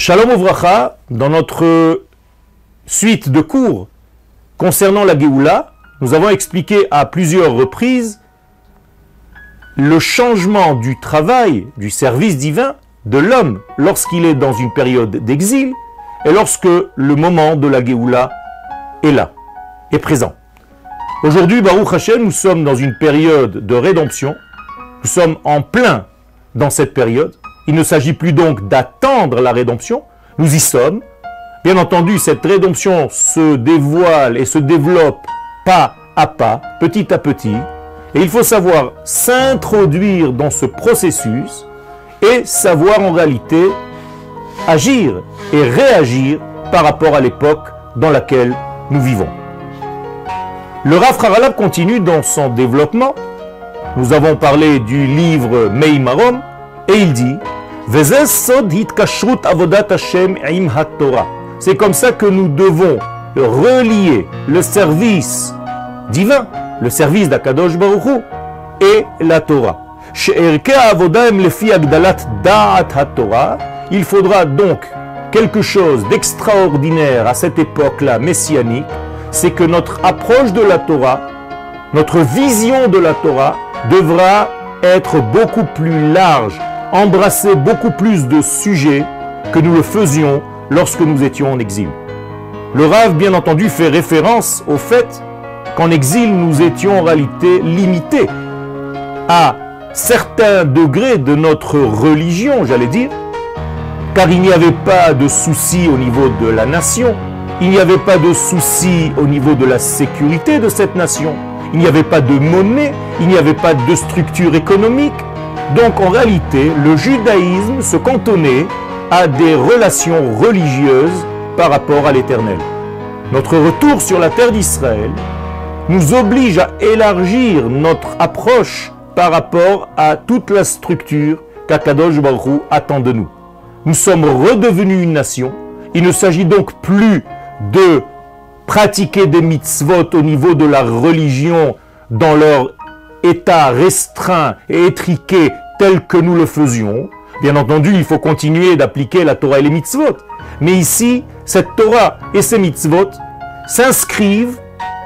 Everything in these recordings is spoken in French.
Shalom Ouvracha, dans notre suite de cours concernant la Géoula, nous avons expliqué à plusieurs reprises le changement du travail, du service divin de l'homme lorsqu'il est dans une période d'exil et lorsque le moment de la Géoula est là, est présent. Aujourd'hui, Baruch Hashem, nous sommes dans une période de rédemption. Nous sommes en plein dans cette période. Il ne s'agit plus donc d'attendre la rédemption. Nous y sommes. Bien entendu, cette rédemption se dévoile et se développe pas à pas, petit à petit. Et il faut savoir s'introduire dans ce processus et savoir en réalité agir et réagir par rapport à l'époque dans laquelle nous vivons. Le Rav Haralab continue dans son développement. Nous avons parlé du livre Meimarom et il dit C'est comme ça que nous devons relier le service divin, le service d'Akadosh Baruch et la Torah. Il faudra donc quelque chose d'extraordinaire à cette époque-là messianique, c'est que notre approche de la Torah, notre vision de la Torah devra être beaucoup plus large, embrasser beaucoup plus de sujets que nous le faisions lorsque nous étions en exil. Le Rav, bien entendu, fait référence au fait qu'en exil, nous étions en réalité limités à certains degrés de notre religion, j'allais dire, car il n'y avait pas de souci au niveau de la nation, il n'y avait pas de souci au niveau de la sécurité de cette nation, il n'y avait pas de monnaie, il n'y avait pas de structure économique. Donc en réalité, le judaïsme se cantonnait à des relations religieuses par rapport à l'éternel. Notre retour sur la terre d'Israël nous oblige à élargir notre approche par rapport à toute la structure qu'Akadosh Baruch attend de nous nous sommes redevenus une nation. Il ne s'agit donc plus de pratiquer des mitzvot au niveau de la religion dans leur état restreint et étriqué tel que nous le faisions. Bien entendu, il faut continuer d'appliquer la Torah et les mitzvot. Mais ici, cette Torah et ces mitzvot s'inscrivent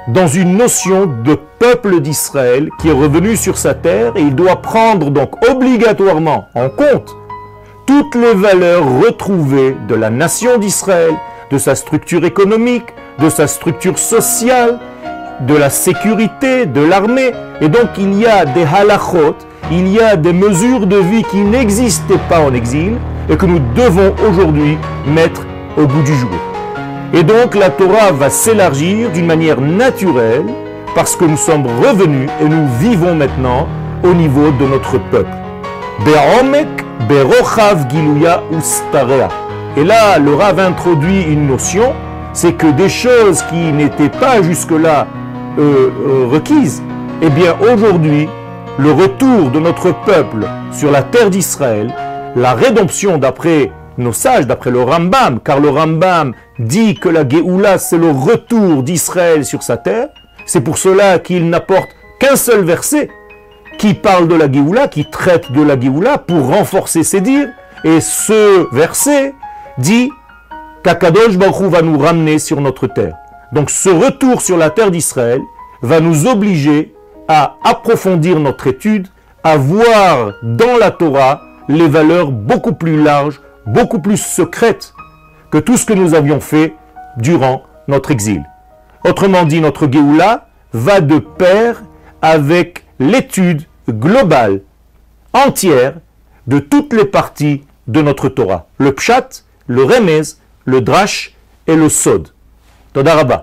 dans une notion de peuple d'Israël qui est revenu sur sa terre et il doit prendre donc obligatoirement en compte toutes les valeurs retrouvées de la nation d'Israël, de sa structure économique, de sa structure sociale, de la sécurité, de l'armée. Et donc il y a des halachot, il y a des mesures de vie qui n'existaient pas en exil et que nous devons aujourd'hui mettre au bout du jour. Et donc la Torah va s'élargir d'une manière naturelle parce que nous sommes revenus et nous vivons maintenant au niveau de notre peuple. Et là, le Rav introduit une notion, c'est que des choses qui n'étaient pas jusque-là euh, euh, eh bien aujourd'hui, le retour de notre peuple sur la terre d'Israël, la rédemption d'après nos sages, d'après le Rambam, car le Rambam dit que la Géoula, c'est le retour d'Israël sur sa terre, c'est pour cela qu'il n'apporte qu'un seul verset, qui parle de la Géoula, qui traite de la Géoula pour renforcer ses dires. Et ce verset dit qu'Akadosh Baruch va nous ramener sur notre terre. Donc ce retour sur la terre d'Israël va nous obliger à approfondir notre étude, à voir dans la Torah les valeurs beaucoup plus larges, beaucoup plus secrètes que tout ce que nous avions fait durant notre exil. Autrement dit, notre Géoula va de pair avec l'étude globale, entière, de toutes les parties de notre Torah. Le pshat, le remez, le drash et le sod. תודה רבה.